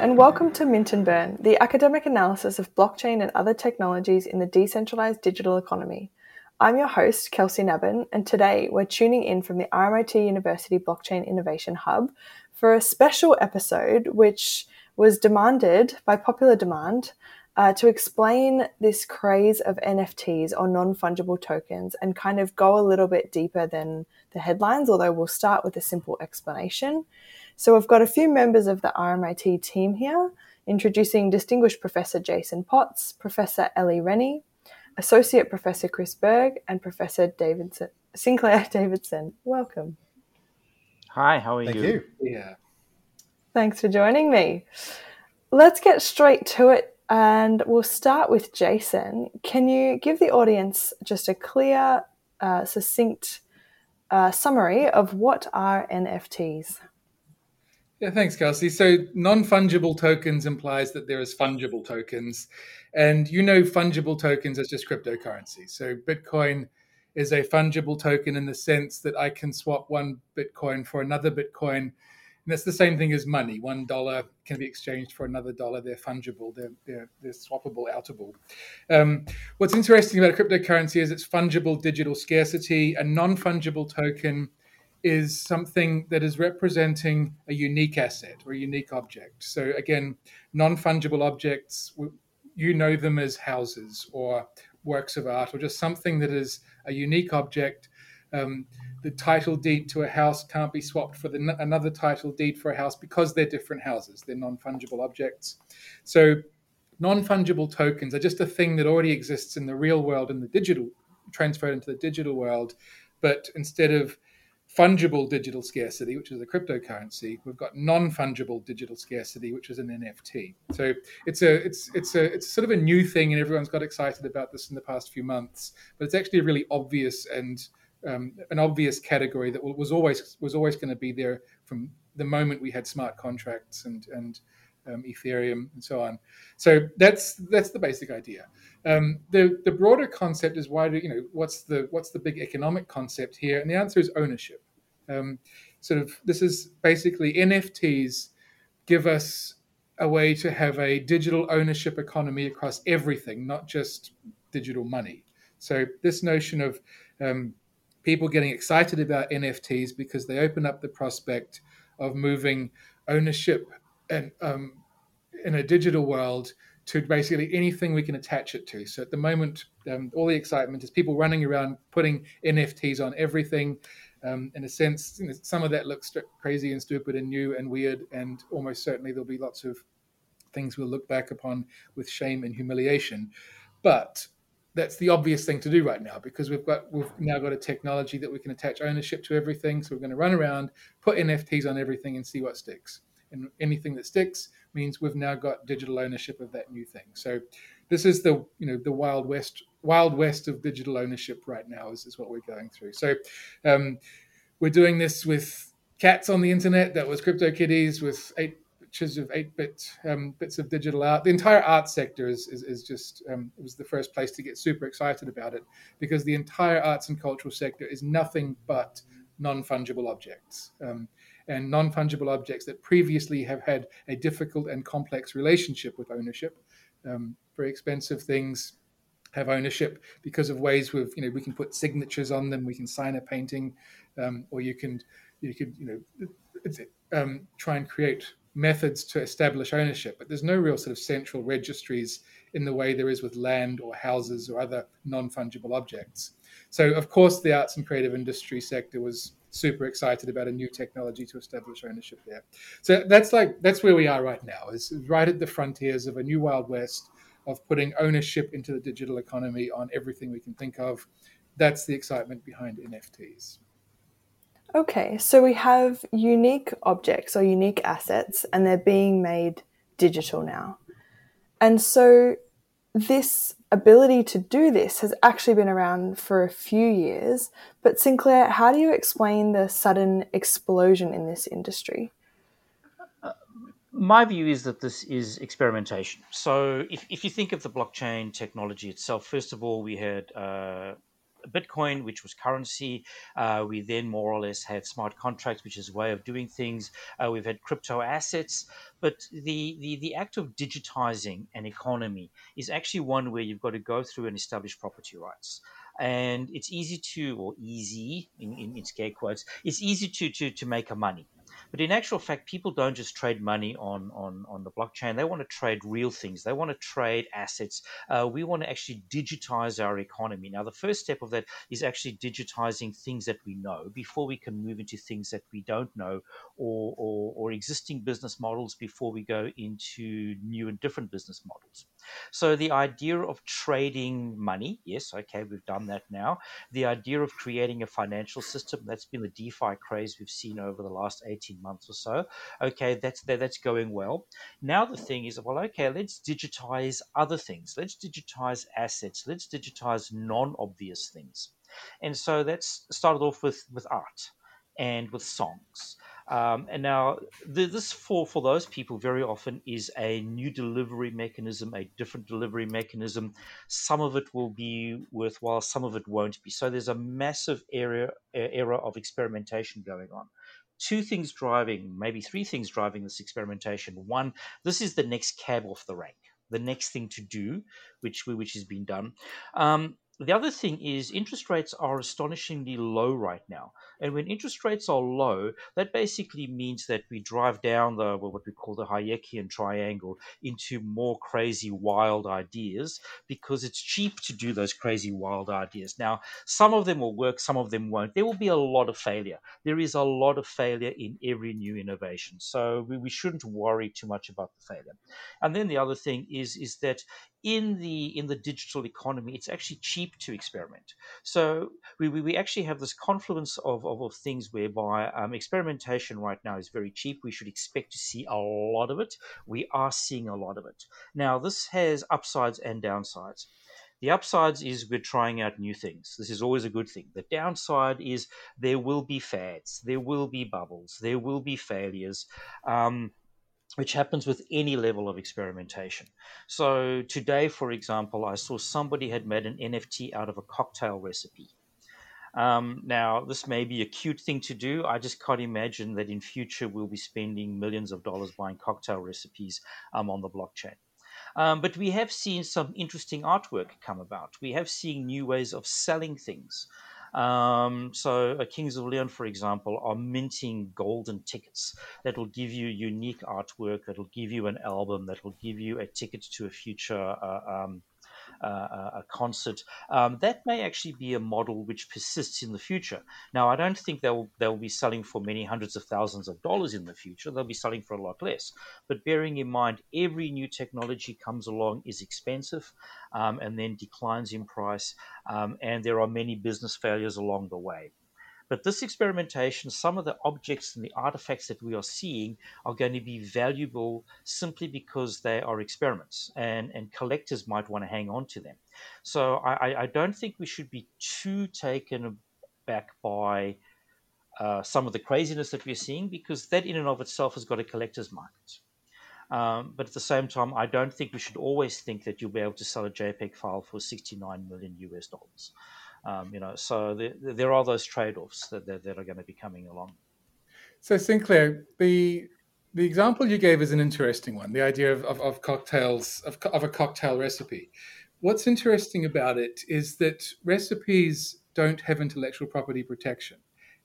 And welcome to Mint and Burn, the academic analysis of blockchain and other technologies in the decentralized digital economy. I'm your host, Kelsie Nabben, and today we're tuning in from the RMIT University Blockchain Innovation Hub for a special episode which was demanded by popular demand uh, to explain this craze of NFTs or non fungible tokens and kind of go a little bit deeper than the headlines, although we'll start with a simple explanation. So we've got a few members of the RMIT team here, introducing Distinguished Professor Jason Potts, Professor Ellie Rennie, Associate Professor Chris Berg, and Professor Davidson, Sinclair Davidson. Welcome. Hi, how are Thank you? you. Yeah. Thanks for joining me. Let's get straight to it and we'll start with Jason. Can you give the audience just a clear, uh, succinct uh, summary of what are NFTs? Yeah, thanks, Kelsie. So non-fungible tokens implies that there is fungible tokens. And you know fungible tokens as just cryptocurrency. So Bitcoin is a fungible token in the sense that I can swap one Bitcoin for another Bitcoin. And that's the same thing as money. One dollar can be exchanged for another dollar. They're fungible. They're they're, they're swappable, outable. Um, what's interesting about cryptocurrency is its fungible digital scarcity. A non-fungible token is something that is representing a unique asset or a unique object. So again, non-fungible objects, you know them as houses or works of art or just something that is a unique object. Um, the title deed to a house can't be swapped for the, another title deed for a house because they're different houses. They're non-fungible objects. So non-fungible tokens are just a thing that already exists in the real world in the digital transferred into the digital world but instead of fungible digital scarcity, which is a cryptocurrency. We've got non-fungible digital scarcity, which is an NFT. So it's a it's it's a it's sort of a new thing, and everyone's got excited about this in the past few months. But it's actually a really obvious and um, an obvious category that was always was always going to be there from the moment we had smart contracts and and um, Ethereum and so on. So that's that's the basic idea. Um, the the broader concept is why do you know what's the what's the big economic concept here? And the answer is ownership. Um, sort of this is basically NFTs give us a way to have a digital ownership economy across everything, not just digital money. So this notion of um, people getting excited about NFTs because they open up the prospect of moving ownership and um, in a digital world to basically anything we can attach it to. So at the moment, um, all the excitement is people running around putting NFTs on everything. Um, in a sense, you know, some of that looks crazy and stupid and new and weird, and almost certainly there'll be lots of things we'll look back upon with shame and humiliation. But that's the obvious thing to do right now because we've got we've now got a technology that we can attach ownership to everything. So we're going to run around, put NFTs on everything, and see what sticks. And anything that sticks means we've now got digital ownership of that new thing. So this is the you know the wild west wild west of digital ownership right now is, is what we're going through. So um, we're doing this with cats on the internet. That was CryptoKitties with eight pictures of eight bit um, bits of digital art. The entire art sector is is, is just um, it was the first place to get super excited about it because the entire arts and cultural sector is nothing but non fungible objects. Um, and non fungible objects that previously have had a difficult and complex relationship with ownership. Um, very expensive things have ownership because of ways with you know we can put signatures on them, we can sign a painting, um, or you can you could you know um, try and create methods to establish ownership. But there's no real sort of central registries in the way there is with land or houses or other non fungible objects. So of course the arts and creative industry sector was super excited about a new technology to establish ownership there. So that's like that's where we are right now. Is right at the frontiers of a new wild west of putting ownership into the digital economy on everything we can think of. That's the excitement behind NFTs. Okay, so we have unique objects or unique assets, and they're being made digital now. And so this ability to do this has actually been around for a few years. But Sinclair, how do you explain the sudden explosion in this industry? my view is that this is experimentation. So, if, if you think of the blockchain technology itself, first of all, we had uh, Bitcoin, which was currency. Uh, we then more or less had smart contracts, which is a way of doing things. Uh, we've had crypto assets, but the, the the act of digitizing an economy is actually one where you've got to go through and establish property rights and it's easy to or easy in, in, in scare quotes it's easy to, to to make a money but in actual fact, people don't just trade money on, on, on the blockchain. They want to trade real things. They want to trade assets. Uh, we want to actually digitize our economy. Now, the first step of that is actually digitizing things that we know before we can move into things that we don't know or, or, or existing business models before we go into new and different business models. So the idea of trading money, yes, okay, we've done that now. The idea of creating a financial system, that's been the DeFi craze we've seen over the last 18 months or so. Okay, that's that's going well. Now the thing is, well, okay, let's digitize other things. Let's digitize assets. Let's digitize non-obvious things. And so that's started off with with art and with songs. Um, and now, the, this for for those people very often is a new delivery mechanism, a different delivery mechanism. Some of it will be worthwhile, some of it won't be. So there's a massive area era of experimentation going on. Two things driving, maybe three things driving this experimentation. One, this is the next cab off the rank, the next thing to do, which which has been done. Um, the other thing is interest rates are astonishingly low right now. And when interest rates are low, that basically means that we drive down the what we call the Hayekian triangle into more crazy wild ideas because it's cheap to do those crazy wild ideas. Now, some of them will work, some of them won't. There will be a lot of failure. There is a lot of failure in every new innovation. So we, we shouldn't worry too much about the failure. And then the other thing is is that in the in the digital economy, it's actually cheap to experiment. So we, we, we actually have this confluence of, of, of things whereby um, experimentation right now is very cheap. We should expect to see a lot of it. We are seeing a lot of it. Now, this has upsides and downsides. The upsides is we're trying out new things. This is always a good thing. The downside is there will be fads, there will be bubbles, there will be failures. Um, which happens with any level of experimentation. So today, for example, I saw somebody had made an NFT out of a cocktail recipe. Um, now, this may be a cute thing to do. I just can't imagine that in future we'll be spending millions of dollars buying cocktail recipes um, on the blockchain. Um, but we have seen some interesting artwork come about. We have seen new ways of selling things. Um, so, Kings of Leon, for example, are minting golden tickets that will give you unique artwork, that will give you an album, that will give you a ticket to a future uh, um, a concert, um, that may actually be a model which persists in the future. Now, I don't think they'll they'll be selling for many hundreds of thousands of dollars in the future. They'll be selling for a lot less. But bearing in mind, every new technology comes along is expensive, um, and then declines in price, um, and there are many business failures along the way. But this experimentation, some of the objects and the artifacts that we are seeing are going to be valuable simply because they are experiments and, and collectors might want to hang on to them. So I, I don't think we should be too taken back by uh, some of the craziness that we're seeing because that in and of itself has got a collector's market. Um, but at the same time, I don't think we should always think that you'll be able to sell a JPEG file for 69 million US dollars. Um, you know, so there, there are those trade-offs that, that, that are going to be coming along. So Sinclair, the the example you gave is an interesting one. The idea of, of, of cocktails of, of a cocktail recipe. What's interesting about it is that recipes don't have intellectual property protection.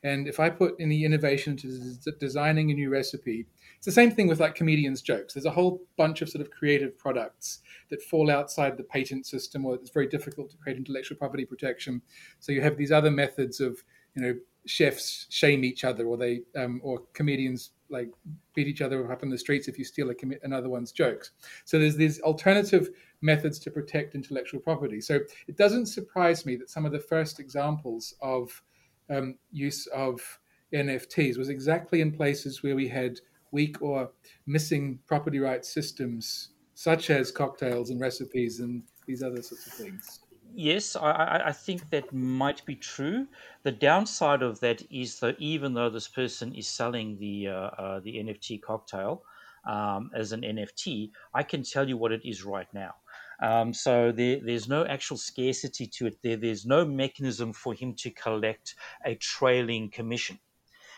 And if I put any innovation into designing a new recipe, it's the same thing with like comedians' jokes. There's a whole bunch of sort of creative products that fall outside the patent system, or it's very difficult to create intellectual property protection. So you have these other methods of, you know, chefs shame each other, or they, um, or comedians like beat each other up in the streets if you steal a com- another one's jokes. So there's these alternative methods to protect intellectual property. So it doesn't surprise me that some of the first examples of um, use of NFTs was exactly in places where we had weak or missing property rights systems, such as cocktails and recipes and these other sorts of things. Yes, I, I think that might be true. The downside of that is that even though this person is selling the uh, uh, the NFT cocktail um, as an NFT, I can tell you what it is right now. Um, so there, there's no actual scarcity to it. There, there's no mechanism for him to collect a trailing commission.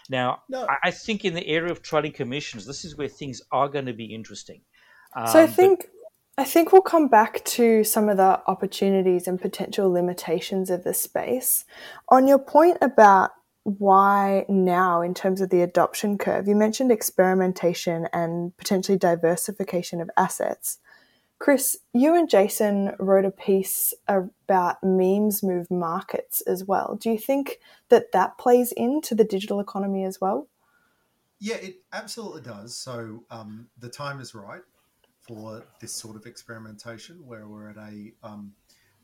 Now, no. I, I, think in the area of trailing commissions, this is where things are going to be interesting. Um, so I think. But, I think we'll come back to some of the opportunities and potential limitations of the space. On your point about why now in terms of the adoption curve, you mentioned experimentation and potentially diversification of assets. Chris, you and Jason wrote a piece about memes move markets as well. Do you think that that plays into the digital economy as well? Yeah, it absolutely does. So um, the time is right for this sort of experimentation where we're at a, um,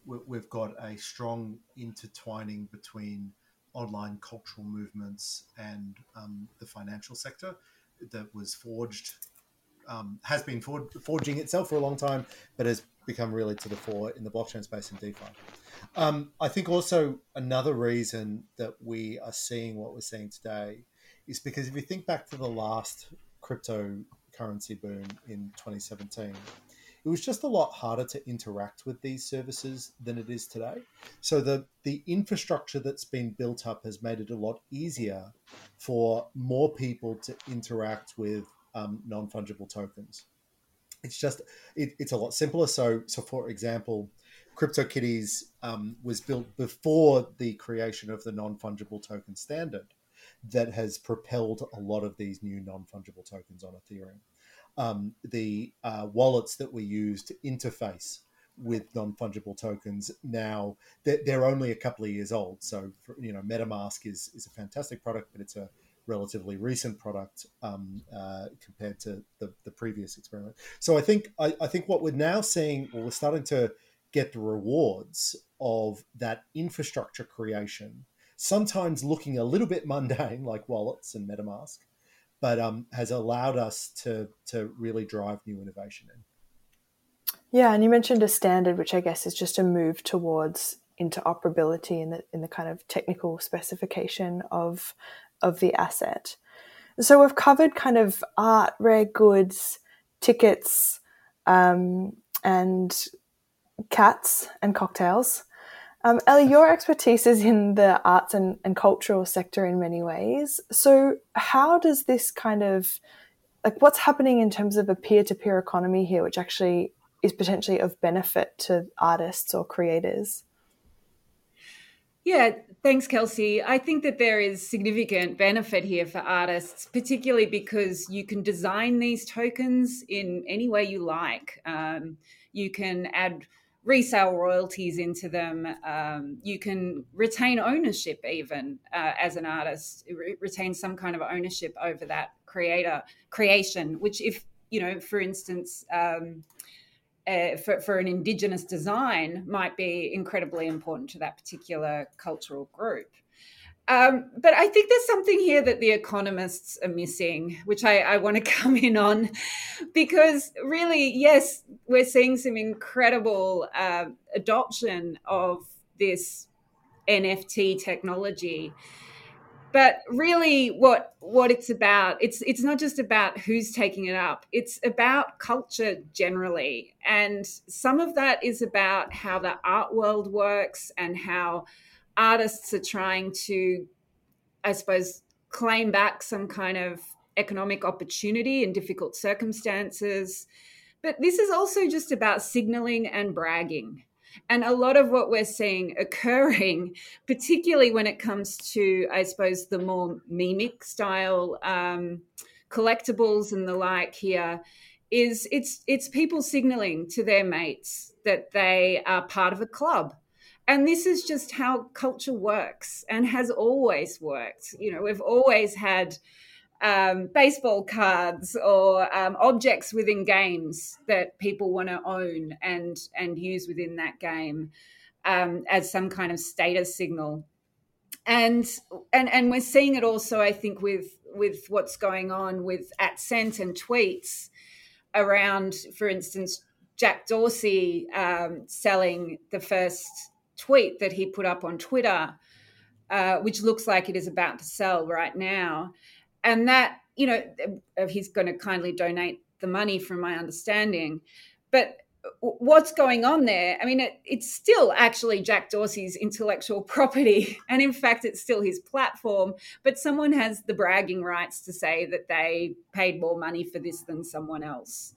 we've got a strong intertwining between online cultural movements and um, the financial sector that was forged um, has been for, forging itself for a long time, but has become really to the fore in the blockchain space and DeFi. Um, I think also another reason that we are seeing what we're seeing today is because if you think back to the last cryptocurrency boom in 2017, it was just a lot harder to interact with these services than it is today. So the the infrastructure that's been built up has made it a lot easier for more people to interact with um, non fungible tokens. It's just it, it's a lot simpler. So so for example, CryptoKitties um, was built before the creation of the non fungible token standard that has propelled a lot of these new non fungible tokens on Ethereum um, the uh, wallets that we use to interface with non-fungible tokens now they're, they're, only a couple of years old so for, you know metamask is, is a fantastic product but it's a relatively recent product um, uh, compared to the, the previous experiment so i think I, I think what we're now seeing well, we're starting to get the rewards of that infrastructure creation sometimes looking a little bit mundane like wallets and metamask but um, has allowed us to to really drive new innovation in. Yeah, and you mentioned a standard, which I guess is just a move towards interoperability in the in the kind of technical specification of of the asset. So we've covered kind of art, rare goods, tickets, um, and cats and cocktails. Um, Ellie, your expertise is in the arts and, and cultural sector in many ways. So, how does this kind of like what's happening in terms of a peer to peer economy here, which actually is potentially of benefit to artists or creators? Yeah, thanks, Kelsie. I think that there is significant benefit here for artists, particularly because you can design these tokens in any way you like. Um, you can add resale royalties into them. Um, you can retain ownership, even uh, as an artist, re- retain some kind of ownership over that creator creation. Which, if you know, for instance, um, uh, for, for an indigenous design, might be incredibly important to that particular cultural group. Um, but I think there's something here that the economists are missing, which I, I want to come in on, because really, yes, we're seeing some incredible uh, adoption of this NFT technology. But really, what what it's about, it's it's not just about who's taking it up. It's about culture generally, and some of that is about how the art world works and how artists are trying to, I suppose, claim back some kind of economic opportunity in difficult circumstances. But this is also just about signaling and bragging. And a lot of what we're seeing occurring, particularly when it comes to, I suppose, the more mimic style um, collectibles and the like here, is it's it's people signaling to their mates that they are part of a club. And this is just how culture works and has always worked. You know we've always had um, baseball cards or um, objects within games that people want to own and and use within that game um, as some kind of status signal and and and we're seeing it also i think with with what's going on with at cent and tweets around for instance jack dorsey um, selling the first tweet that he put up on Twitter, uh, which looks like it is about to sell right now. And that, you know, he's going to kindly donate the money from my understanding. But what's going on there? I mean, it, it's still actually Jack Dorsey's intellectual property. And in fact, it's still his platform. But someone has the bragging rights to say that they paid more money for this than someone else.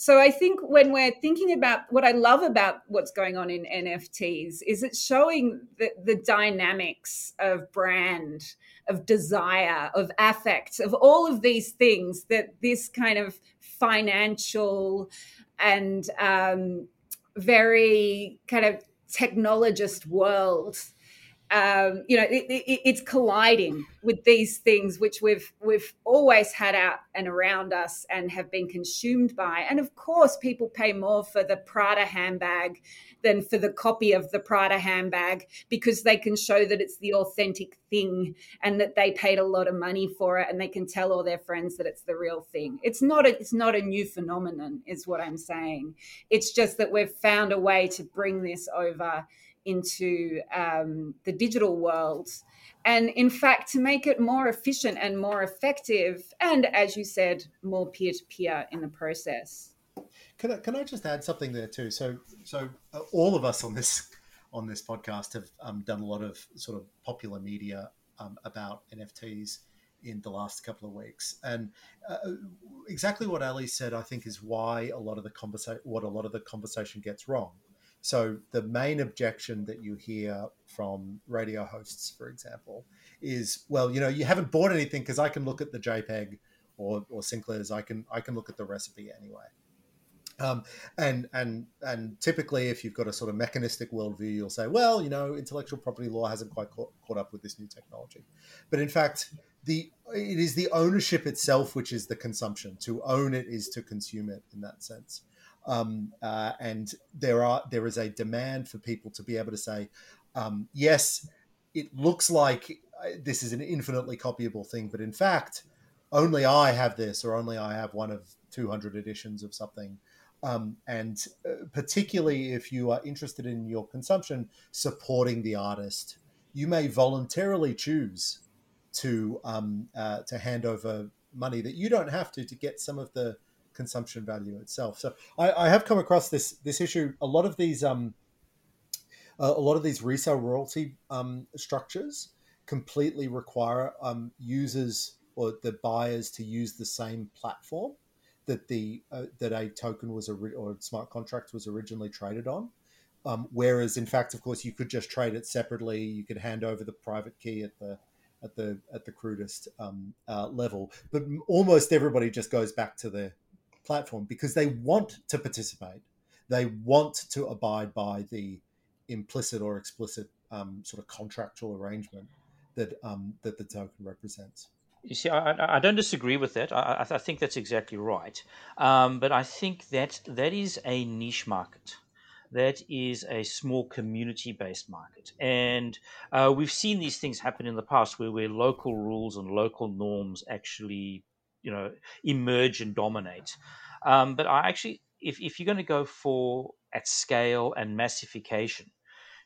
So I think when we're thinking about what I love about what's going on in NFTs is it's showing the, the dynamics of brand, of desire, of affect, of all of these things that this kind of financial and um, very kind of technologist world um, you know, it, it, it's colliding with these things which we've we've always had out and around us and have been consumed by. And of course, people pay more for the Prada handbag than for the copy of the Prada handbag because they can show that it's the authentic thing and that they paid a lot of money for it, and they can tell all their friends that it's the real thing. It's not a, it's not a new phenomenon, is what I'm saying. It's just that we've found a way to bring this over into um, the digital world. And in fact, to make it more efficient and more effective, and as you said, more peer to peer in the process. Can I, can I just add something there too? So, so uh, all of us on this on this podcast have um, done a lot of sort of popular media um, about NFTs in the last couple of weeks, and uh, exactly what Ellie said, I think, is why a lot of the conversation, what a lot of the conversation gets wrong so the main objection that you hear from radio hosts, for example, is, well, you know, you haven't bought anything because I can look at the JPEG or, or Sinclair's. I can I can look at the recipe anyway. Um, and and and typically, if you've got a sort of mechanistic worldview, you'll say, well, you know, intellectual property law hasn't quite caught, caught up with this new technology. But in fact, the it is the ownership itself which is the consumption. To own it is to consume it in that sense um, uh, and there are there is a demand for people to be able to say, um, yes, it looks like uh, this is an infinitely copyable thing, but in fact, only I have this, or only I have one of 200 editions of something. Um, and uh, particularly if you are interested in your consumption supporting the artist, you may voluntarily choose to um, uh, to hand over money that you don't have to to get some of the consumption value itself. So I, I have come across this this issue. A lot of these um, a lot of these resale royalty um, structures completely require um, users or the buyers to use the same platform that the uh, that a token was a or smart contract was originally traded on. Um, whereas, in fact, of course, you could just trade it separately. You could hand over the private key at the at the at the crudest um, uh, level. But almost everybody just goes back to the platform because they want to participate. They want to abide by the implicit or explicit um, sort of contractual arrangement that um, that the token represents. You see, I, I don't disagree with that. I, I think that's exactly right. Um, but I think that that is a niche market. That is a small community based market. And uh, we've seen these things happen in the past where, where local rules and local norms actually you know emerge and dominate. Um, but I actually, if if you're going to go for at scale and massification,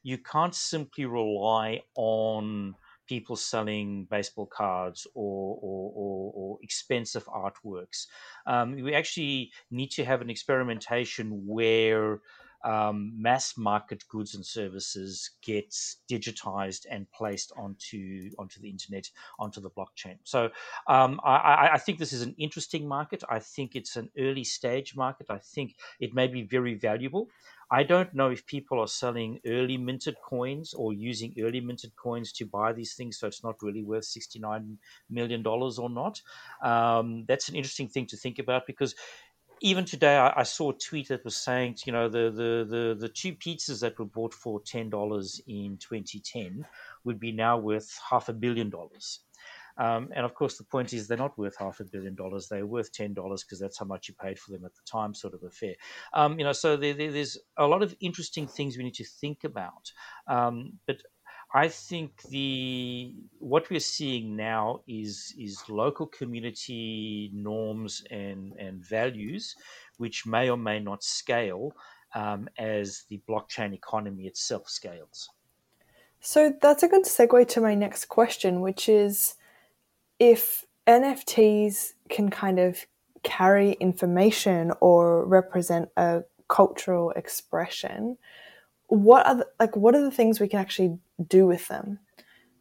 you can't simply rely on people selling baseball cards or, or, or, or expensive artworks. Um, we actually need to have an experimentation where um, mass market goods and services gets digitized and placed onto onto the internet, onto the blockchain. So um, I, I, think this is an interesting market. I think it's an early stage market. I think it may be very valuable. I don't know if people are selling early minted coins or using early minted coins to buy these things, so it's not really worth $69 million or not. Um, that's an interesting thing to think about because even today, I, I, saw a tweet that was saying, you know, the, the, the, the two pizzas that were bought for $10 in 2010 would be now worth half a billion dollars. Um, and of course, the point is they're not worth half a billion dollars. They're worth ten dollars because that's how much you paid for them at the time, sort of affair. Um, you know, so there, there, there's a lot of interesting things we need to think about. Um, but I think the what we're seeing now is is local community norms and and values, which may or may not scale um, as the blockchain economy itself scales. So that's a good segue to my next question, which is if NFTs can kind of carry information or represent a cultural expression, what are the, like what are the things we can actually do with them?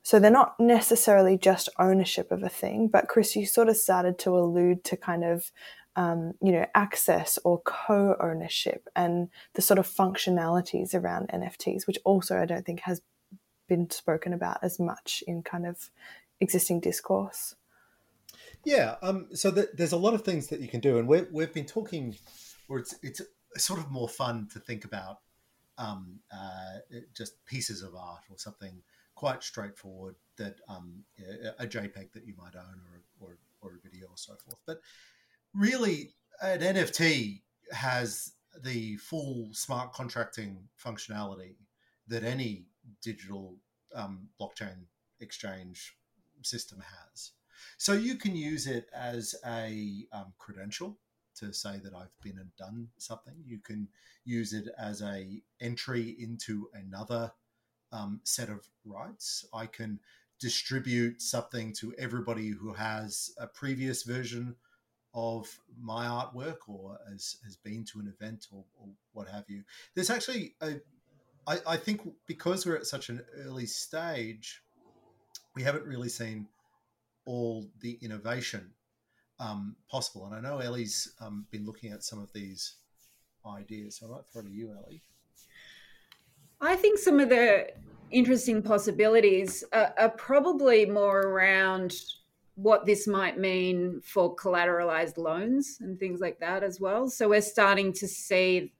So they're not necessarily just ownership of a thing, but Chris, you sort of started to allude to kind of um, you know access or co-ownership and the sort of functionalities around NFTs, which also I don't think has been spoken about as much in kind of existing discourse. Yeah, um, so the, there's a lot of things that you can do, and we we've been talking, where it's it's sort of more fun to think about um, uh, just pieces of art or something quite straightforward that um, a JPEG that you might own or, or, or a video or so forth. But really, an NFT has the full smart contracting functionality that any digital um, blockchain exchange system has. So you can use it as a um, credential to say that I've been and done something. You can use it as a entry into another um, set of rights. I can distribute something to everybody who has a previous version of my artwork or has, has been to an event or, or what have you. There's actually, a, I, I think, because we're at such an early stage, we haven't really seen all the innovation um, possible. And I know Ellie's um, been looking at some of these ideas. So I might throw it to you, Ellie. I think some of the interesting possibilities are, are probably more around what this might mean for collateralized loans and things like that as well. So we're starting to see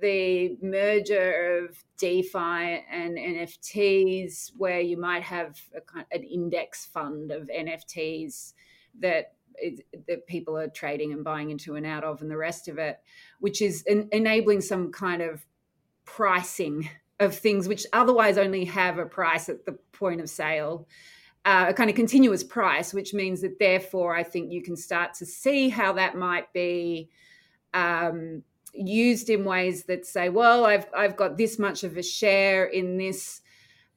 the merger of DeFi and NFTs, where you might have a an index fund of NFTs that that people are trading and buying into and out of, and the rest of it, which is en- enabling some kind of pricing of things which otherwise only have a price at the point of sale. Uh, a kind of continuous price, which means that therefore I think you can start to see how that might be um, used in ways that say, well, I've I've got this much of a share in this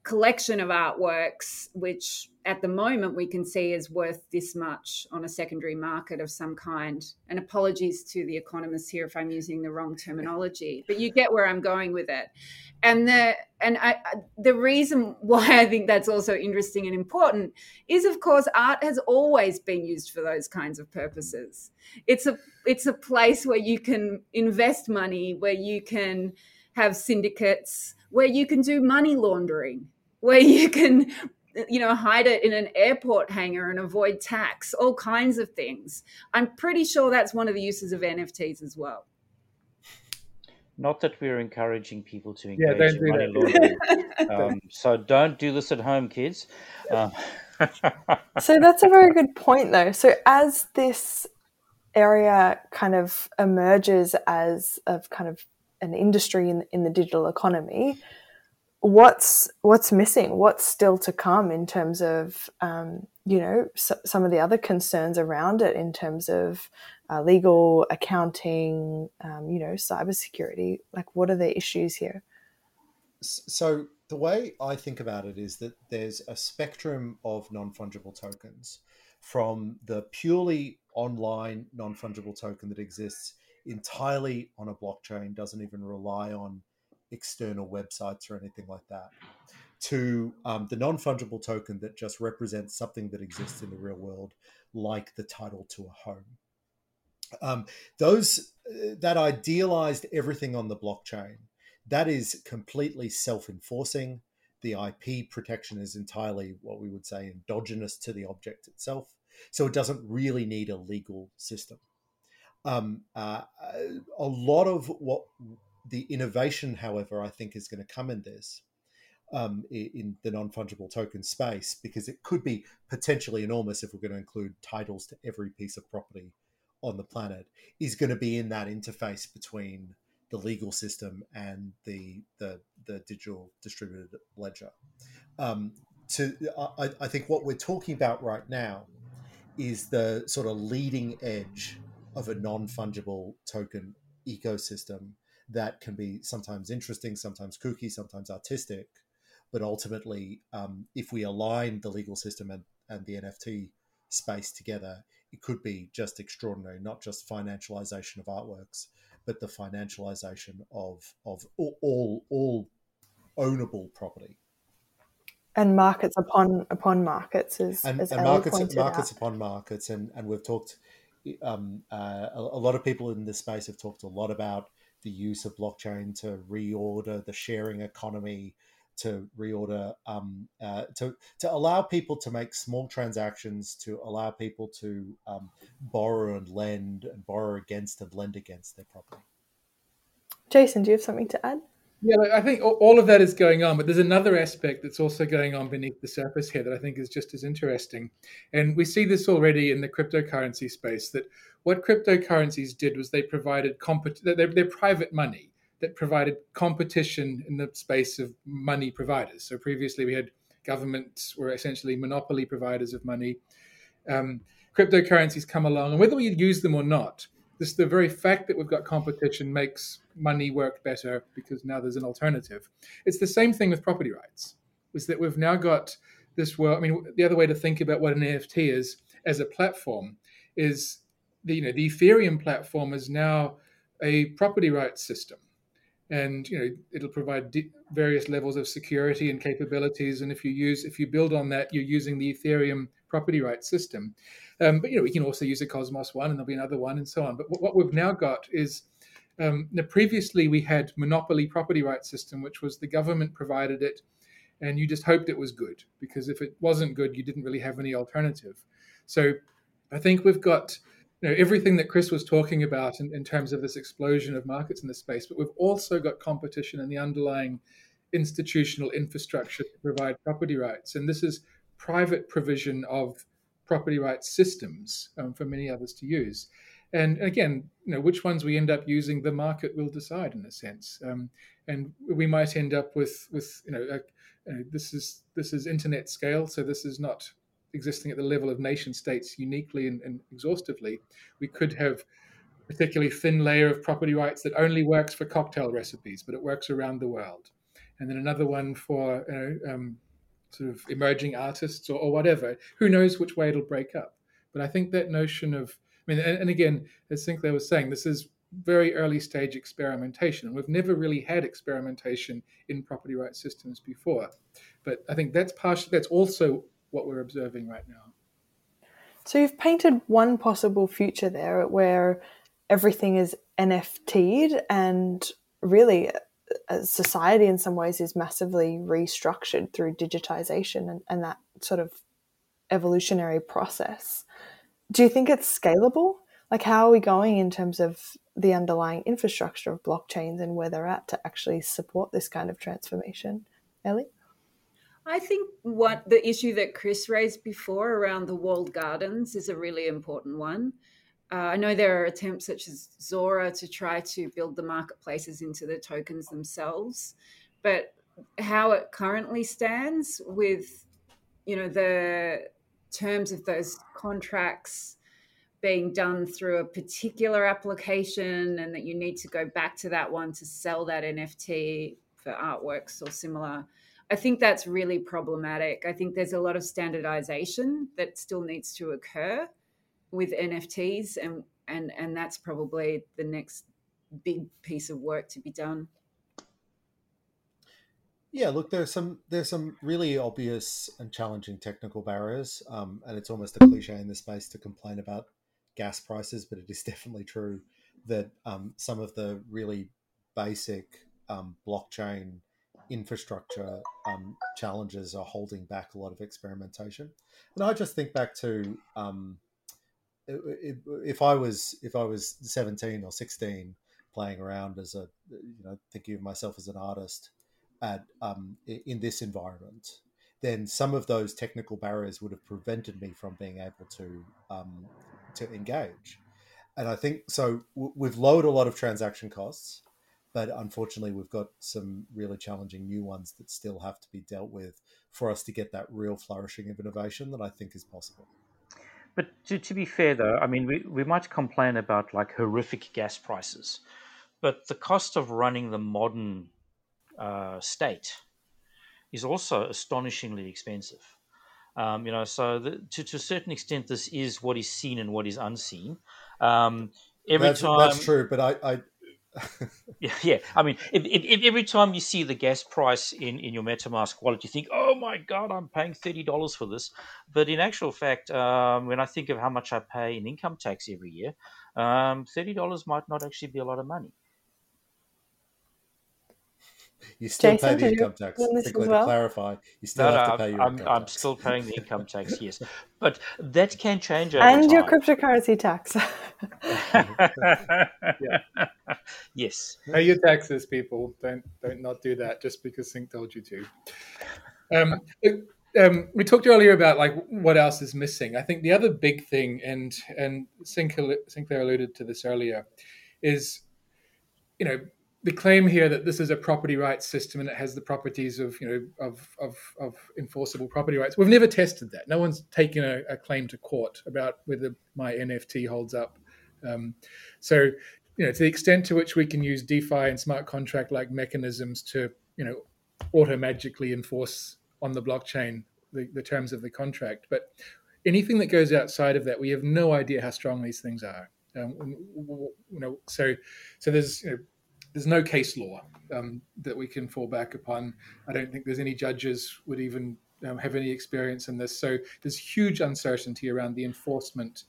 collection of artworks, which at the moment we can see is worth this much on a secondary market of some kind. And apologies to the economists here if I'm using the wrong terminology, but you get where I'm going with it. And the and I, the reason why I think that's also interesting and important is, of course, art has always been used for those kinds of purposes. It's a it's a place where you can invest money, where you can have syndicates, where you can do money laundering where you can you know hide it in an airport hangar and avoid tax all kinds of things. I'm pretty sure that's one of the uses of nfts as well. Not that we're encouraging people to engage yeah, don't in money laundering. Um, so don't do this at home kids. Um. so that's a very good point though. So as this area kind of emerges as of kind of an industry in, in the digital economy what's what's missing? What's still to come in terms of um, you know some of the other concerns around it in terms of uh, legal accounting um, you know cybersecurity? Like what are the issues here? So the way i think about it is that there's a spectrum of non-fungible tokens from the purely online non-fungible token that exists entirely on a blockchain doesn't even rely on external websites or anything like that to um, the non fungible token that just represents something that exists in the real world, like the title to a home. Um, those uh, that idealized everything on the blockchain that is completely self-enforcing. The IP protection is entirely what we would say endogenous to the object itself, so it doesn't really need a legal system. Um, uh, a lot of what the innovation, however, I think is going to come in this um, in the non fungible token space because it could be potentially enormous if we're going to include titles to every piece of property on the planet. Is going to be in that interface between the legal system and the the, the digital distributed ledger. Um, to I, I think what we're talking about right now is the sort of leading edge of a non fungible token ecosystem that can be sometimes interesting, sometimes kooky, sometimes artistic. But ultimately, um, if we align the legal system and, and the NFT space together, it could be just extraordinary, not just financialization of artworks, but the financialization of of all all ownable property and markets upon upon markets as, and, and markets markets out. upon markets and and we've talked um, uh, a, a lot of people in this space have talked a lot about the use of blockchain to reorder the sharing economy to reorder um, uh, to to allow people to make small transactions to allow people to um, borrow and lend and borrow against and lend against their property Jason, do you have something to add? Yeah, I think all of that is going on, but there's another aspect that's also going on beneath the surface here that I think is just as interesting. And we see this already in the cryptocurrency space that what cryptocurrencies did was they provided compet- they're, they're private money that provided competition in the space of money providers. So previously we had governments were essentially monopoly providers of money. Um, cryptocurrencies come along, and whether we use them or not, this the very fact that we've got competition makes money work better because now there's an alternative. It's the same thing with property rights. Is that we've now got this world. I mean, the other way to think about what an NFT is as a platform is the you know the Ethereum platform is now a property rights system, and you know it'll provide various levels of security and capabilities. And if you use if you build on that, you're using the Ethereum property rights system. Um, but you know, we can also use a Cosmos one, and there'll be another one, and so on. But what we've now got is um, now previously we had monopoly property rights system, which was the government provided it, and you just hoped it was good because if it wasn't good, you didn't really have any alternative. So I think we've got you know, everything that Chris was talking about in, in terms of this explosion of markets in this space, but we've also got competition in the underlying institutional infrastructure to provide property rights, and this is private provision of property rights systems um, for many others to use. And again, you know, which ones we end up using, the market will decide in a sense. Um, and we might end up with, with you know, a, uh, this is this is internet scale, so this is not existing at the level of nation states uniquely and, and exhaustively. We could have a particularly thin layer of property rights that only works for cocktail recipes, but it works around the world. And then another one for you know, um, sort of emerging artists or, or, whatever. Who knows which way it'll break up? But I think that notion of, I mean, and, and again, as Sinclair was saying, this is very early stage experimentation. We've never really had experimentation in property rights systems before. But I think that's partially, that's also what we're observing right now. So you've painted one possible future there where everything is NFT'd and really Uh, society in some ways is massively restructured through digitization and, and that sort of evolutionary process. Do you think it's scalable? Like, how are we going in terms of the underlying infrastructure of blockchains and where they're at to actually support this kind of transformation? Ellie? I think what the issue that Chris raised before around the walled gardens is a really important one. Uh, I know there are attempts such as Zora to try to build the marketplaces into the tokens themselves, but how it currently stands with, you know, the terms of those contracts being done through a particular application and that you need to go back to that one to sell that NFT for artworks or similar. I think that's really problematic. I think there's a lot of standardization that still needs to occur with NFTs, and and and that's probably the next big piece of work to be done. Yeah, look, there's some there's some really obvious and challenging technical barriers, um, and it's almost a cliche in this space to complain about gas prices, but it is definitely true that um, some of the really basic um, blockchain infrastructure um, challenges are holding back a lot of experimentation. And I just think back to um, if I was if I was 17 or 16 playing around as a you know thinking of myself as an artist at um, in this environment, then some of those technical barriers would have prevented me from being able to um, to engage. And I think so. We've lowered a lot of transaction costs, but unfortunately, we've got some really challenging new ones that still have to be dealt with for us to get that real flourishing of innovation that I think is possible. But to, to be fair, though, I mean, we, we might complain about like horrific gas prices, but the cost of running the modern uh, state is also astonishingly expensive. Um, you know, so the, to to a certain extent, this is what is seen and what is unseen. Um, every that's, time that's true, but I, I yeah, yeah. I mean, if, if, if every time you see the gas price in, in your MetaMask wallet, you think, "Oh my God, I'm paying thirty dollars for this." But in actual fact, um, when I think of how much I pay in income tax every year, um, thirty dollars might not actually be a lot of money. You still Jason, pay the income tax. learn this Quickly as to well? clarify, you still No, no, have to I'm, pay your I'm, income I'm tax. still paying the income tax, yes, but that can change over and your cryptocurrency tax. yes. Pay your taxes, people. Don't don't not do that just because Sinc told you to. Um, um, we talked earlier about like what else is missing. I think the other big thing, and and Sinclair, Sinclair alluded to this earlier, is you know the claim here that this is a property rights system and it has the properties of you know of of, of enforceable property rights. We've never tested that. No one's taken a, a claim to court about whether my NFT holds up. Um, so you know to the extent to which we can use DeFi and smart contract like mechanisms to you know auto magically enforce on the blockchain the, the terms of the contract, but anything that goes outside of that, we have no idea how strong these things are. Um, you know, so so there's you know, there's no case law um, that we can fall back upon. I don't think there's any judges would even um, have any experience in this. So there's huge uncertainty around the enforcement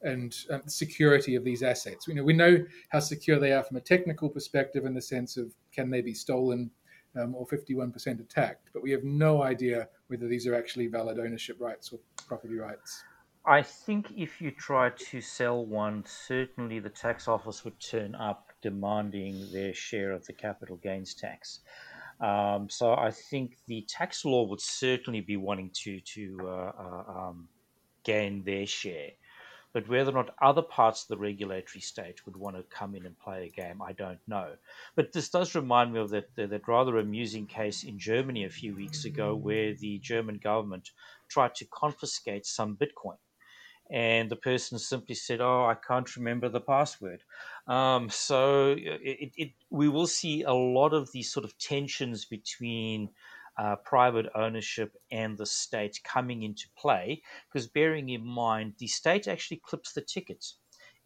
and um, security of these assets. Know, we know how secure they are from a technical perspective in the sense of can they be stolen um, or 51% attacked, but we have no idea whether these are actually valid ownership rights or property rights. I think if you try to sell one, certainly the tax office would turn up demanding their share of the capital gains tax. Um, so I think the tax law would certainly be wanting to to uh, uh, um, gain their share. But whether or not other parts of the regulatory state would want to come in and play a game, I don't know. But this does remind me of that, that rather amusing case in Germany a few weeks ago where the German government tried to confiscate some Bitcoin and the person simply said, "Oh, I can't remember the password." Um, so it, it, we will see a lot of these sort of tensions between uh, private ownership and the state coming into play, because bearing in mind the state actually clips the tickets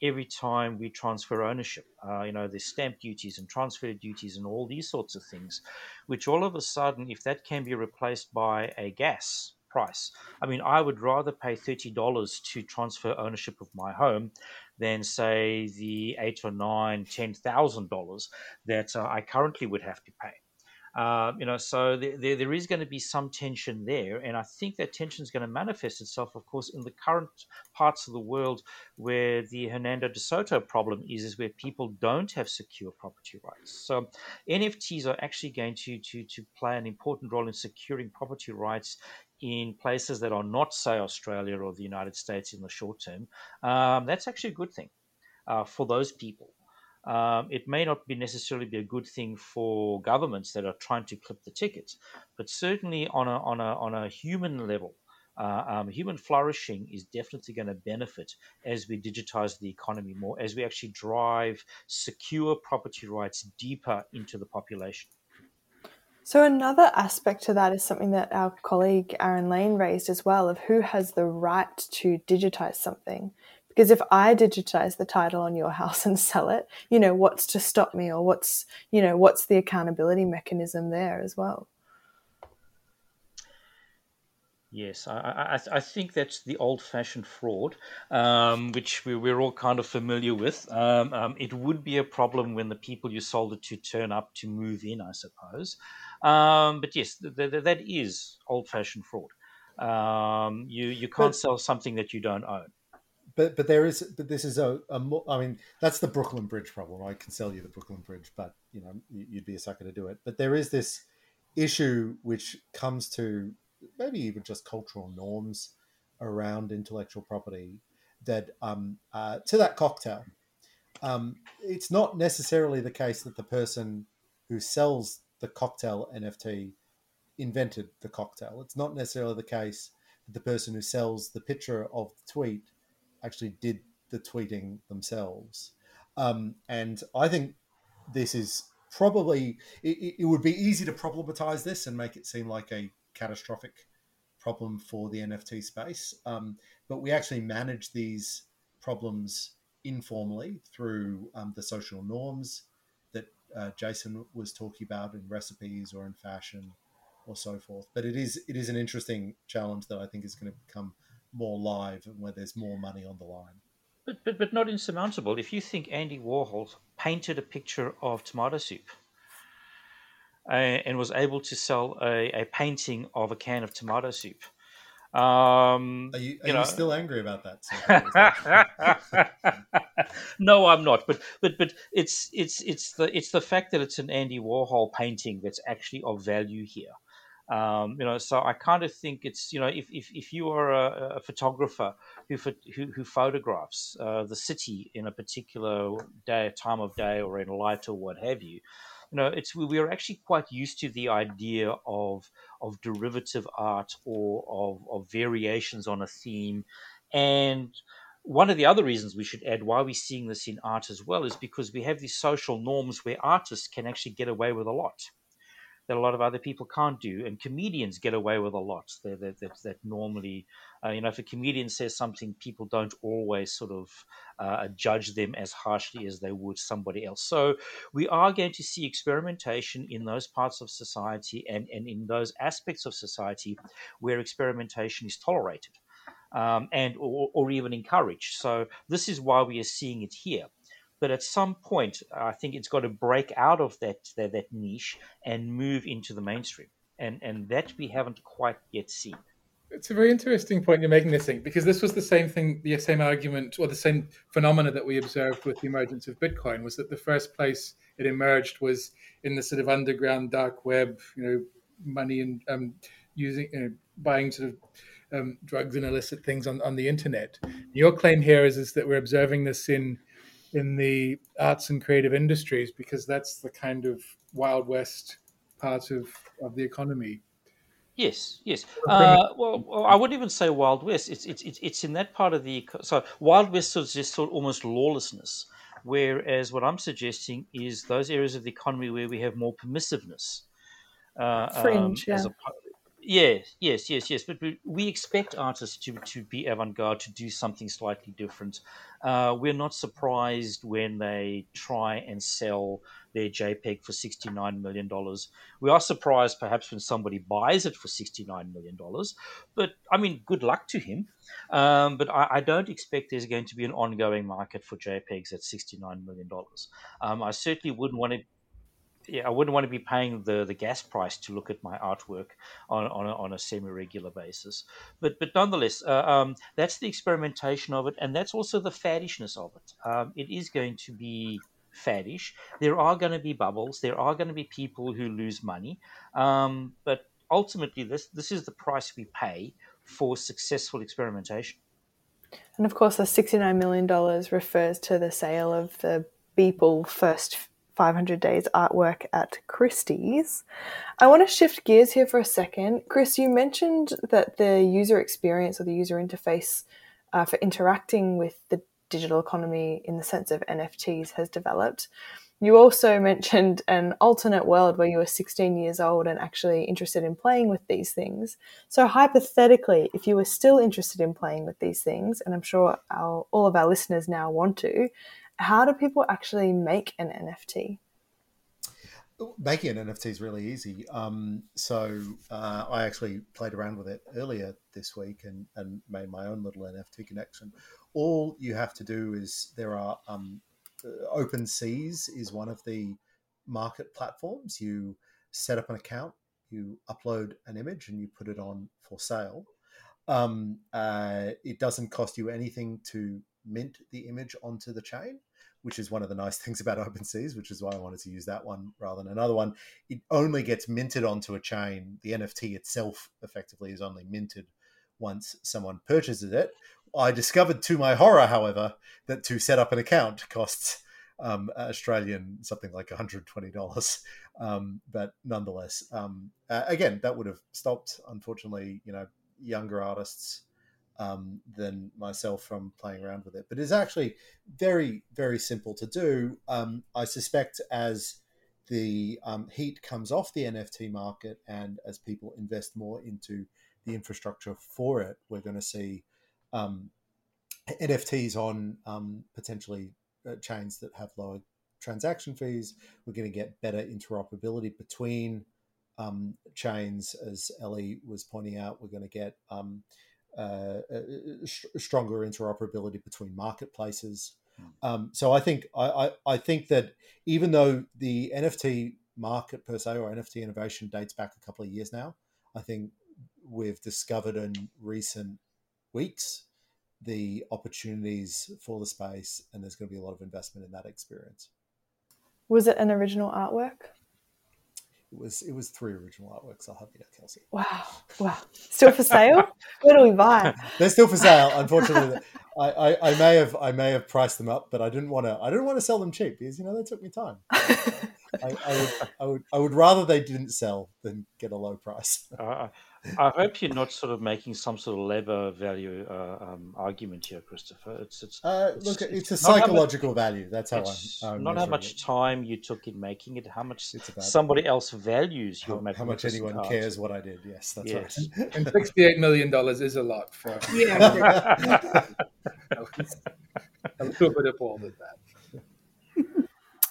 every time we transfer ownership. Uh, you know, there's stamp duties and transfer duties and all these sorts of things, which all of a sudden, if that can be replaced by a gas price. I mean, I would rather pay thirty dollars to transfer ownership of my home than say the eight or nine, ten thousand dollars that uh, I currently would have to pay. Uh, you know, so there, there, there is going to be some tension there, and I think that tension is going to manifest itself, of course, in the current parts of the world where the Hernando de Soto problem is, is where people don't have secure property rights. So NFTs are actually going to to to play an important role in securing property rights in places that are not, say, Australia or the United States in the short term. Um, that's actually a good thing uh, for those people. Um, it may not be necessarily be a good thing for governments that are trying to clip the tickets, but certainly on a on a on a human level, uh, um, human flourishing is definitely going to benefit as we digitize the economy more, as we actually drive secure property rights deeper into the population. So another aspect to that is something that our colleague Aaron Lane raised as well of who has the right to digitize something. Because if I digitize the title on your house and sell it, you know, what's to stop me or what's, you know, what's the accountability mechanism there as well? Yes, I, I, I think that's the old-fashioned fraud, um, which we, we're all kind of familiar with. Um, um, it would be a problem when the people you sold it to turn up to move in, I suppose. Um, but yes, th- th- that is old-fashioned fraud. Um, you you can't But- sell something that you don't own. but but there is but this is a, a mo- I mean that's the Brooklyn Bridge problem. I can sell you the Brooklyn Bridge, but you know you- you'd be a sucker to do it. But there is this issue which comes to maybe even just cultural norms around intellectual property that um, uh, to that cocktail. Um, it's not necessarily the case that the person who sells the cocktail NFT invented the cocktail. It's not necessarily the case that the person who sells the picture of the tweet actually did the tweeting themselves. Um, and I think this is probably, it, it- would be easy to problematize this and make it seem like a catastrophic problem for the NFT space. Um, but we actually manage these problems informally through um, the social norms uh, Jason was talking about in recipes or in fashion or so forth. But it is it is an interesting challenge that I think is going to become more live and where there's more money on the line. But, but, but not insurmountable. If you think Andy Warhol painted a picture of tomato soup uh, and was able to sell a, a painting of a can of tomato soup, um, are you, are you, know, you still angry about that? no, I'm not. But but but it's it's it's the it's the fact that it's an Andy Warhol painting that's actually of value here. Um, you know, so I kind of think it's you know if if, if you are a, a photographer who, who, who photographs uh, the city in a particular day, time of day, or in light or what have you, you know, it's we are actually quite used to the idea of of derivative art or of, of variations on a theme, and one of the other reasons we should add why we're seeing this in art as well is because we have these social norms where artists can actually get away with a lot that a lot of other people can't do. And comedians get away with a lot that, that, that, that normally, uh, you know, if a comedian says something, people don't always sort of uh, judge them as harshly as they would somebody else. So we are going to see experimentation in those parts of society and, and in those aspects of society where experimentation is tolerated. Um, and or, or even encouraged. So this is why we are seeing it here but at some point, I think it's got to break out of that, that, that niche and move into the mainstream, and and that we haven't quite yet seen. It's a very interesting point you're making, this thing, because this was the same thing, the same argument, or the same phenomena that we observed with the emergence of Bitcoin. Was that the first place it emerged was in the sort of underground dark web, you know, money and um, using, you know, buying sort of um, drugs and illicit things on, on the internet. Your claim here is is that we're observing this in in the arts and creative industries because that's the kind of wild west part of, of the economy. Yes, yes. Uh, well, well, I wouldn't even say Wild West. It's it's it's in that part of the so Wild West is just sort of almost lawlessness, whereas what I'm suggesting is those areas of the economy where we have more permissiveness. Uh, Fringe, um, yeah. Yes, yes, yes, yes. But we, expect artists to, to be avant garde, to do something slightly different. Uh, we're not surprised when they try and sell their JPEG for $69 million. We are surprised perhaps when somebody buys it for $69 million. But I mean, good luck to him. Um, but I, I, don't expect there's going to be an ongoing market for JPEGs at $69 million. Um, I certainly wouldn't want to yeah, I wouldn't want to be paying the, the gas price to look at my artwork on, on a, on a semi regular basis. But but nonetheless, uh, um, that's the experimentation of it, and that's also the faddishness of it. Um, it is going to be faddish. There are going to be bubbles. There are going to be people who lose money. Um, but ultimately, this this is the price we pay for successful experimentation. And of course, the $69 million refers to the sale of the Beeple first 500 Days artwork at Christie's. I want to shift gears here for a second. Chris, you mentioned that the user experience or the user interface uh, for interacting with the digital economy in the sense of NFTs has developed. You also mentioned an alternate world where you were 16 years old and actually interested in playing with these things. So, hypothetically, if you were still interested in playing with these things, and I'm sure our, all of our listeners now want to, how do people actually make an NFT? Making an NFT is really easy. Um, so uh, I actually played around with it earlier this week and, and made my own little NFT connection. All you have to do is there are um, uh, OpenSeas is one of the market platforms. You set up an account, you upload an image, and you put it on for sale. Um, uh, it doesn't cost you anything to mint the image onto the chain which is one of the nice things about OpenSeas, which is why I wanted to use that one rather than another one. It only gets minted onto a chain. The NFT itself effectively is only minted once someone purchases it. I discovered to my horror, however, that to set up an account costs um, Australian something like $120. Um, but nonetheless, um, uh, again, that would have stopped, unfortunately, you know, younger artists um, than myself from playing around with it. But it's actually very, very simple to do. Um, I suspect as the um, heat comes off the NFT market and as people invest more into the infrastructure for it, we're going to see um, NFTs on um, potentially uh, chains that have lower transaction fees. We're going to get better interoperability between um, chains, as Ellie was pointing out. We're going to get um, uh, uh, stronger interoperability between marketplaces. Um, so I think I, I, I, think that even though the NFT market per se or NFT innovation dates back a couple of years now, I think we've discovered in recent weeks the opportunities for the space, and there's going to be a lot of investment in that experience. Was it an original artwork? It was it was three original artworks. I'll have you know, Kelsie. Wow, wow! Still for sale? Where do we buy? They're still for sale. Unfortunately, I, I, I, may have I may have priced them up, but I didn't want to I didn't want to sell them cheap because you know that took me time. I, I, would I would I would rather they didn't sell than get a low price. Uh, I hope you're not sort of making some sort of labor value uh, um, argument here, Christopher. It's it's, uh, it's look, it's, it's a psychological much, value. That's how I'm, I'm not how much it. time you took in making it, how much somebody else values your how, how much anyone art. cares what I did. Yes, that's yes. right. and sixty-eight million dollars is a lot for yeah. a little bit appalled at that.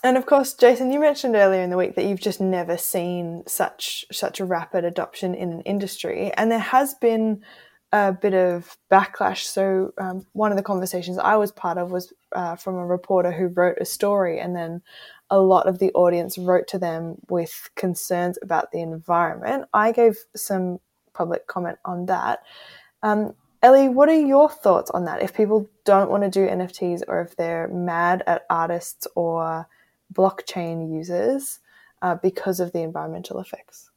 And of course, Jason, you mentioned earlier in the week that you've just never seen such such a rapid adoption in an industry, and there has been a bit of backlash. So um, one of the conversations I was part of was uh, from a reporter who wrote a story, and then a lot of the audience wrote to them with concerns about the environment. I gave some public comment on that. Um, Ellie, what are your thoughts on that? If people don't want to do NFTs, or if they're mad at artists or blockchain users uh, because of the environmental effects?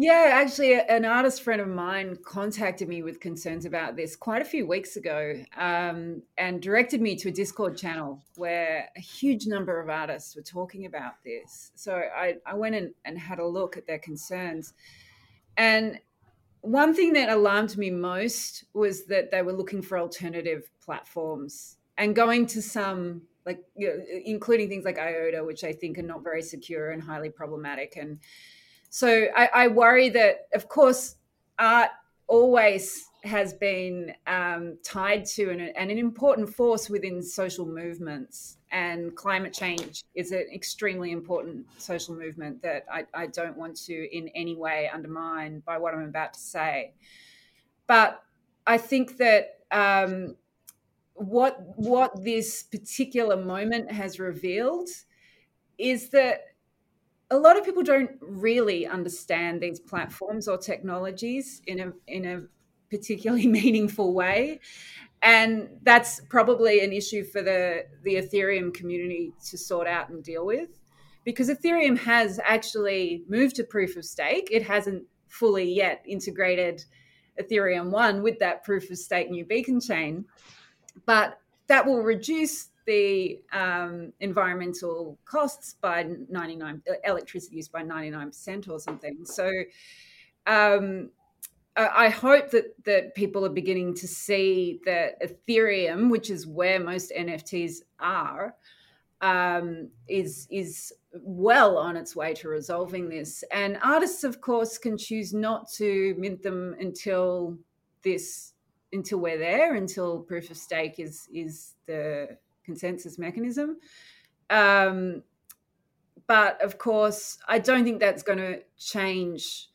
Yeah, actually, an artist friend of mine contacted me with concerns about this quite a few weeks ago um, and directed me to a Discord channel where a huge number of artists were talking about this. So I, I went in and had a look at their concerns. And one thing that alarmed me most was that they were looking for alternative platforms and going to some like you know, including things like IOTA, which I think are not very secure and highly problematic. And so I, I worry that, of course, art always has been um, tied to an, an, important force within social movements. And climate change is an extremely important social movement that I, I don't want to in any way undermine by what I'm about to say. But I think that um, what what this particular moment has revealed is that a lot of people don't really understand these platforms or technologies in a in a particularly meaningful way. And that's probably an issue for the the ethereum community to sort out and deal with. Because ethereum has actually moved to proof of stake. It hasn't fully yet integrated ethereum 1 with that proof of stake new beacon chain but that will reduce the um, environmental costs by 99 electricity use by 99% or something so um, I hope that that people are beginning to see that Ethereum, which is where most NFTs are, um, is is well on its way to resolving this. And artists, of course, can choose not to mint them until this until we're there, until proof of stake is is the consensus mechanism. Um, but of course, I don't think that's going to change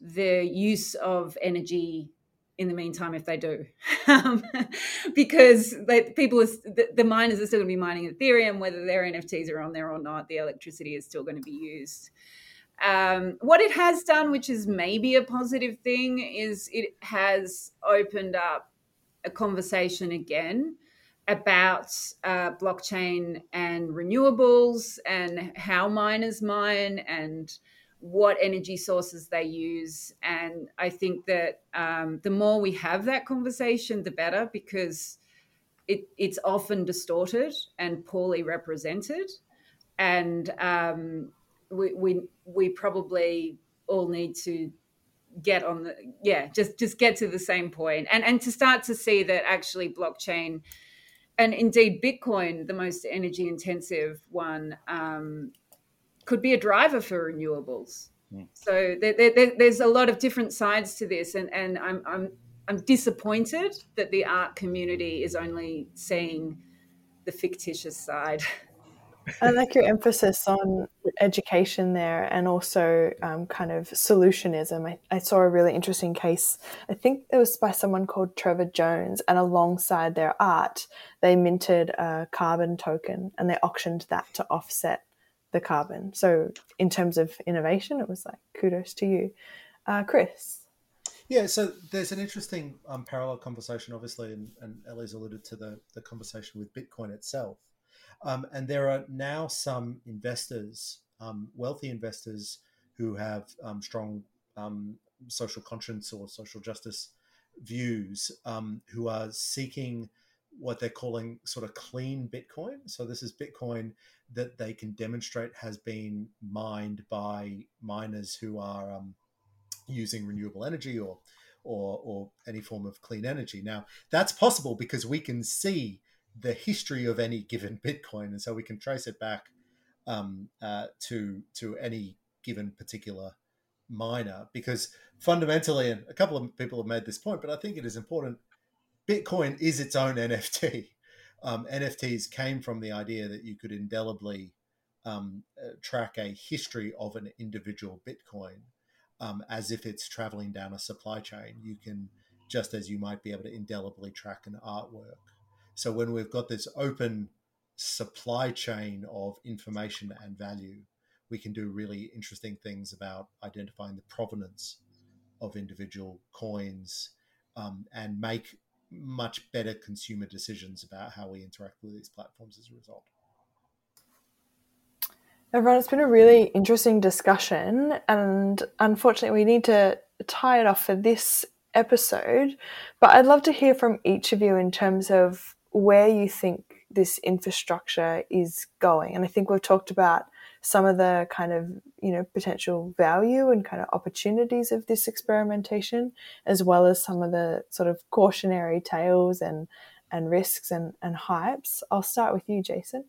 the use of energy in the meantime if they do because they, people are, the, the, miners are still going to be mining ethereum whether their nfts are on there or not the electricity is still going to be used um, what it has done, which is maybe a positive thing, is it has opened up a conversation again about uh, blockchain and renewables and how miners mine and what energy sources they use. And I think that um, the more we have that conversation, the better because it, it's often distorted and poorly represented. And um, we, we we probably all need to get on the yeah just just get to the same point and and to start to see that actually blockchain and indeed bitcoin the most energy intensive one um, could be a driver for renewables Mm. So there, there, there's a lot of different sides to this, and, and I'm, I'm I'm disappointed that the art community is only seeing the fictitious side. I like your emphasis on education there and also um, kind of solutionism. I, I, saw a really interesting case. I think it was by someone called Trevor Jones, and alongside their art, they minted a carbon token and they auctioned that to offset the carbon. So, in terms of innovation, it was like kudos to you. Uh, Chris. Yeah, so there's an interesting um, parallel conversation, obviously, and, and Ellie's alluded to the, the conversation with Bitcoin itself. Um, and there are now some investors, um, wealthy investors, who have um, strong um, social conscience or social justice views, um, who are seeking what they're calling sort of clean Bitcoin. So this is Bitcoin that they can demonstrate has been mined by miners who are um, using renewable energy or or, or any form of clean energy. Now, that's possible because we can see the history of any given Bitcoin, and so we can trace it back um, uh, to to any given particular miner. Because fundamentally, and a couple of people have made this point, but I think it is important. Bitcoin is its own NFT. Um, NFTs came from the idea that you could indelibly um, uh, track a history of an individual Bitcoin um, as if it's traveling down a supply chain. You can, just as you might be able to indelibly track an artwork. So when we've got this open supply chain of information and value, we can do really interesting things about identifying the provenance of individual coins um, and make much better consumer decisions about how we interact with these platforms as a result. Everyone, it's been a really interesting discussion, and unfortunately, we need to tie it off for this episode. But I'd love to hear from each of you in terms of where you think this infrastructure is going. And I think we've talked about some of the kind of you know potential value and kind of opportunities of this experimentation, as well as some of the sort of cautionary tales and and risks and, and hypes. I'll start with you, Jason.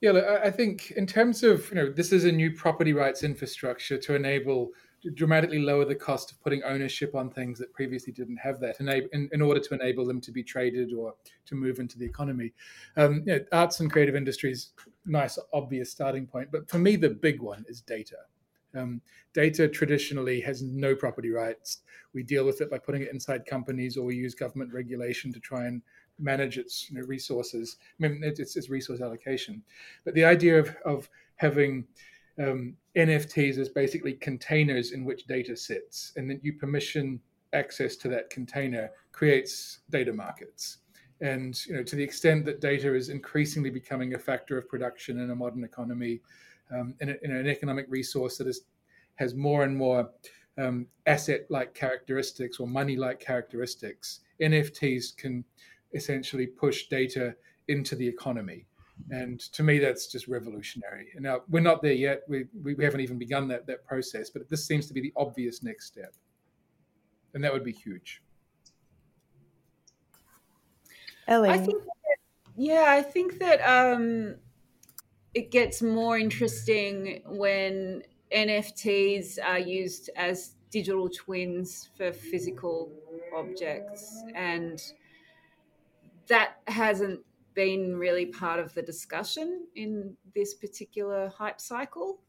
Yeah, look, I think in terms of you know this is a new property rights infrastructure to enable dramatically lower the cost of putting ownership on things that previously didn't have that, in, in order to enable them to be traded or to move into the economy. Um, you know, arts and creative industries, nice obvious starting point, but for me the big one is data. Um, data traditionally has no property rights. We deal with it by putting it inside companies, or we use government regulation to try and manage its you know, resources. I mean, it's, it's resource allocation. But the idea of, of having um, NFTs as basically containers in which data sits, and then you permission access to that container creates data markets. And you know, to the extent that data is increasingly becoming a factor of production in a modern economy, um, in, a, in, an economic resource that is, has more and more um, asset-like characteristics or money-like characteristics, NFTs can essentially push data into the economy. And to me, that's just revolutionary. And now we're not there yet. We, we haven't even begun that, that process, but this seems to be the obvious next step. And that would be huge. Ellie. I think that, yeah, I think that um, it gets more interesting when NFTs are used as digital twins for physical objects. And that hasn't been really part of the discussion in this particular hype cycle.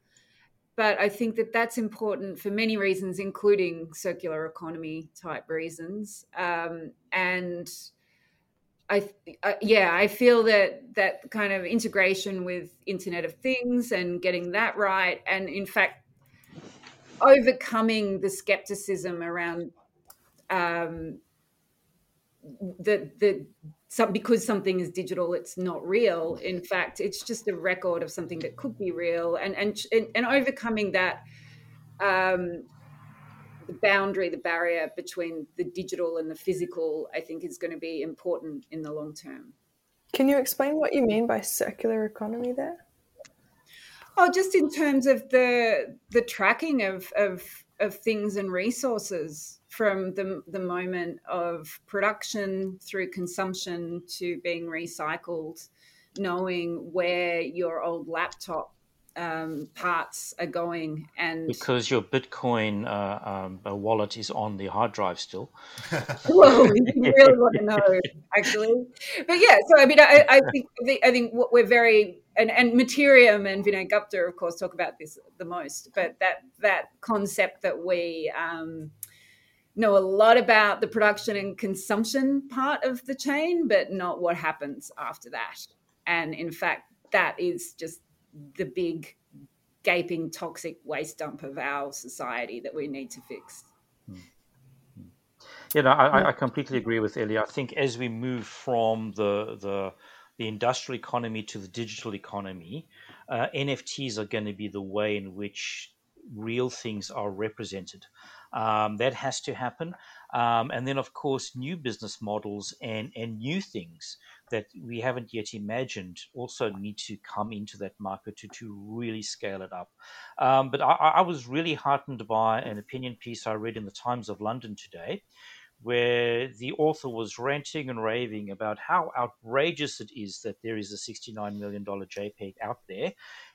But I think that that's important for many reasons, including circular economy type reasons. Um, and I, uh, yeah, I feel that that kind of integration with Internet of Things and getting that right, and in fact, overcoming the skepticism around um, the the some because something is digital it's not real. In fact it's just a record of something that could be real. And and and, and overcoming that um, the boundary the barrier between the digital and the physical i think is going to be important in the long term. Can you explain what you mean by circular economy there? Oh just in terms of the the tracking of of of things and resources from the, the moment of production through consumption to being recycled, knowing where your old laptop um, parts are going. And because your Bitcoin uh, um, uh, wallet is on the hard drive still. well, you really want to know, actually. But yeah, so I mean, I, I think I think what we're very and, and Mattereum and Vinay Gupta, of course, talk about this the most. But that that concept that we um, know a lot about the production and consumption part of the chain, but not what happens after that. And in fact, that is just the big gaping toxic waste dump of our society that we need to fix. Yeah, no, I, I completely agree with Ellie. I think as we move from the the the industrial economy to the digital economy, uh, NFTs are going to be the way in which real things are represented. Um, that has to happen. Um, and then, of course, new business models and, and new things that we haven't yet imagined also need to come into that market to, to really scale it up. Um, but I, I was really heartened by an opinion piece I read in the Times of London today where the author was ranting and raving about how outrageous it is that there is a $69 million JPEG out there.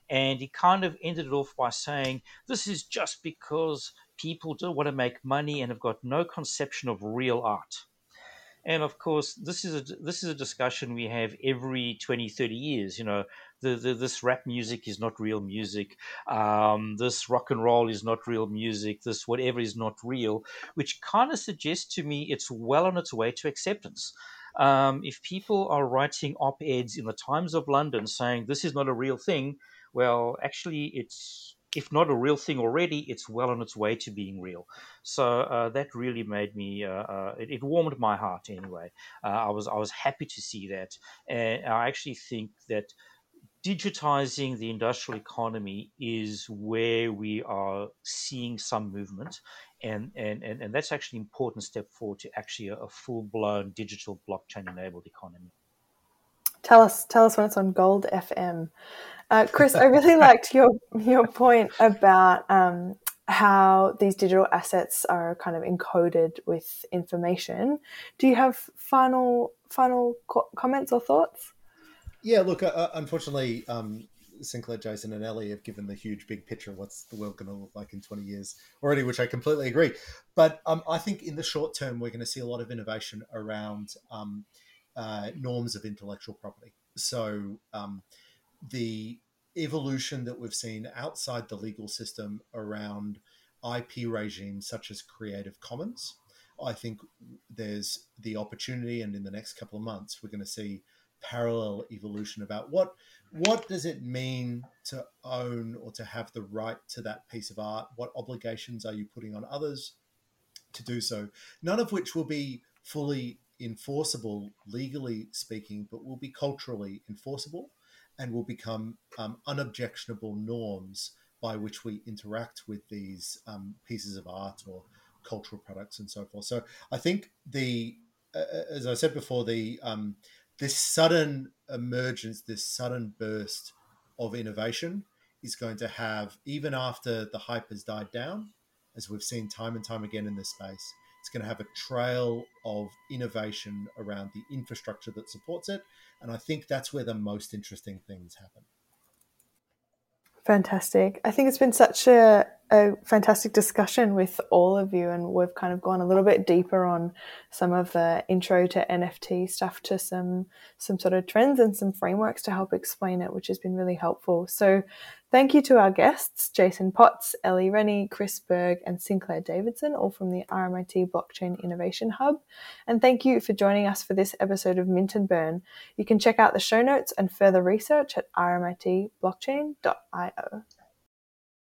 And he kind of ended it off by saying, This is just because people don't want to make money and have got no conception of real art. And of course, this is a this is a discussion we have every 20, 30 years. You know, the, the, this rap music is not real music. Um, this rock and roll is not real music. This whatever is not real, which kind of suggests to me it's well on its way to acceptance. Um, if people are writing op eds in the Times of London saying this is not a real thing, well, actually, it's if not a real thing already, it's well on its way to being real. So uh, that really made me. Uh, uh, it, it, warmed my heart anyway. Uh, I was I was happy to see that, and I actually think that digitizing the industrial economy is where we are seeing some movement and and and, and that's actually an important step forward to actually a, a full-blown digital blockchain enabled economy tell us tell us when it's on gold fm uh, chris i really liked your your point about um, how these digital assets are kind of encoded with information do you have final final co- comments or thoughts yeah, look, uh, uh, unfortunately, um, Sinclair, Jason, and Ellie have given the huge big picture of what's the world going to look like in 20 years already, which I completely agree. But um, I think in the short term, we're going to see a lot of innovation around um, uh, norms of intellectual property. So um, the evolution that we've seen outside the legal system around IP regimes such as Creative Commons, I think there's the opportunity, and in the next couple of months, we're going to see parallel evolution about what what does it mean to own or to have the right to that piece of art? What obligations are you putting on others to do so? None of which will be fully enforceable legally speaking but will be culturally enforceable and will become um, unobjectionable norms by which we interact with these um, pieces of art or cultural products and so forth. So i think the uh, as i said before the um, this sudden emergence, this sudden burst of innovation is going to have, even after the hype has died down, as we've seen time and time again in this space, it's going to have a trail of innovation around the infrastructure that supports it. And I think that's where the most interesting things happen. Fantastic. I think it's been such a, a fantastic discussion with all of you, and we've kind of gone a little bit deeper on some of the intro to NFT stuff to some some sort of trends and some frameworks to help explain it, which has been really helpful. So Thank you to our guests, Jason Potts, Ellie Rennie, Chris Berg, and Sinclair Davidson, all from the RMIT Blockchain Innovation Hub. And thank you for joining us for this episode of Mint and Burn. You can check out the show notes and further research at rmitblockchain.io.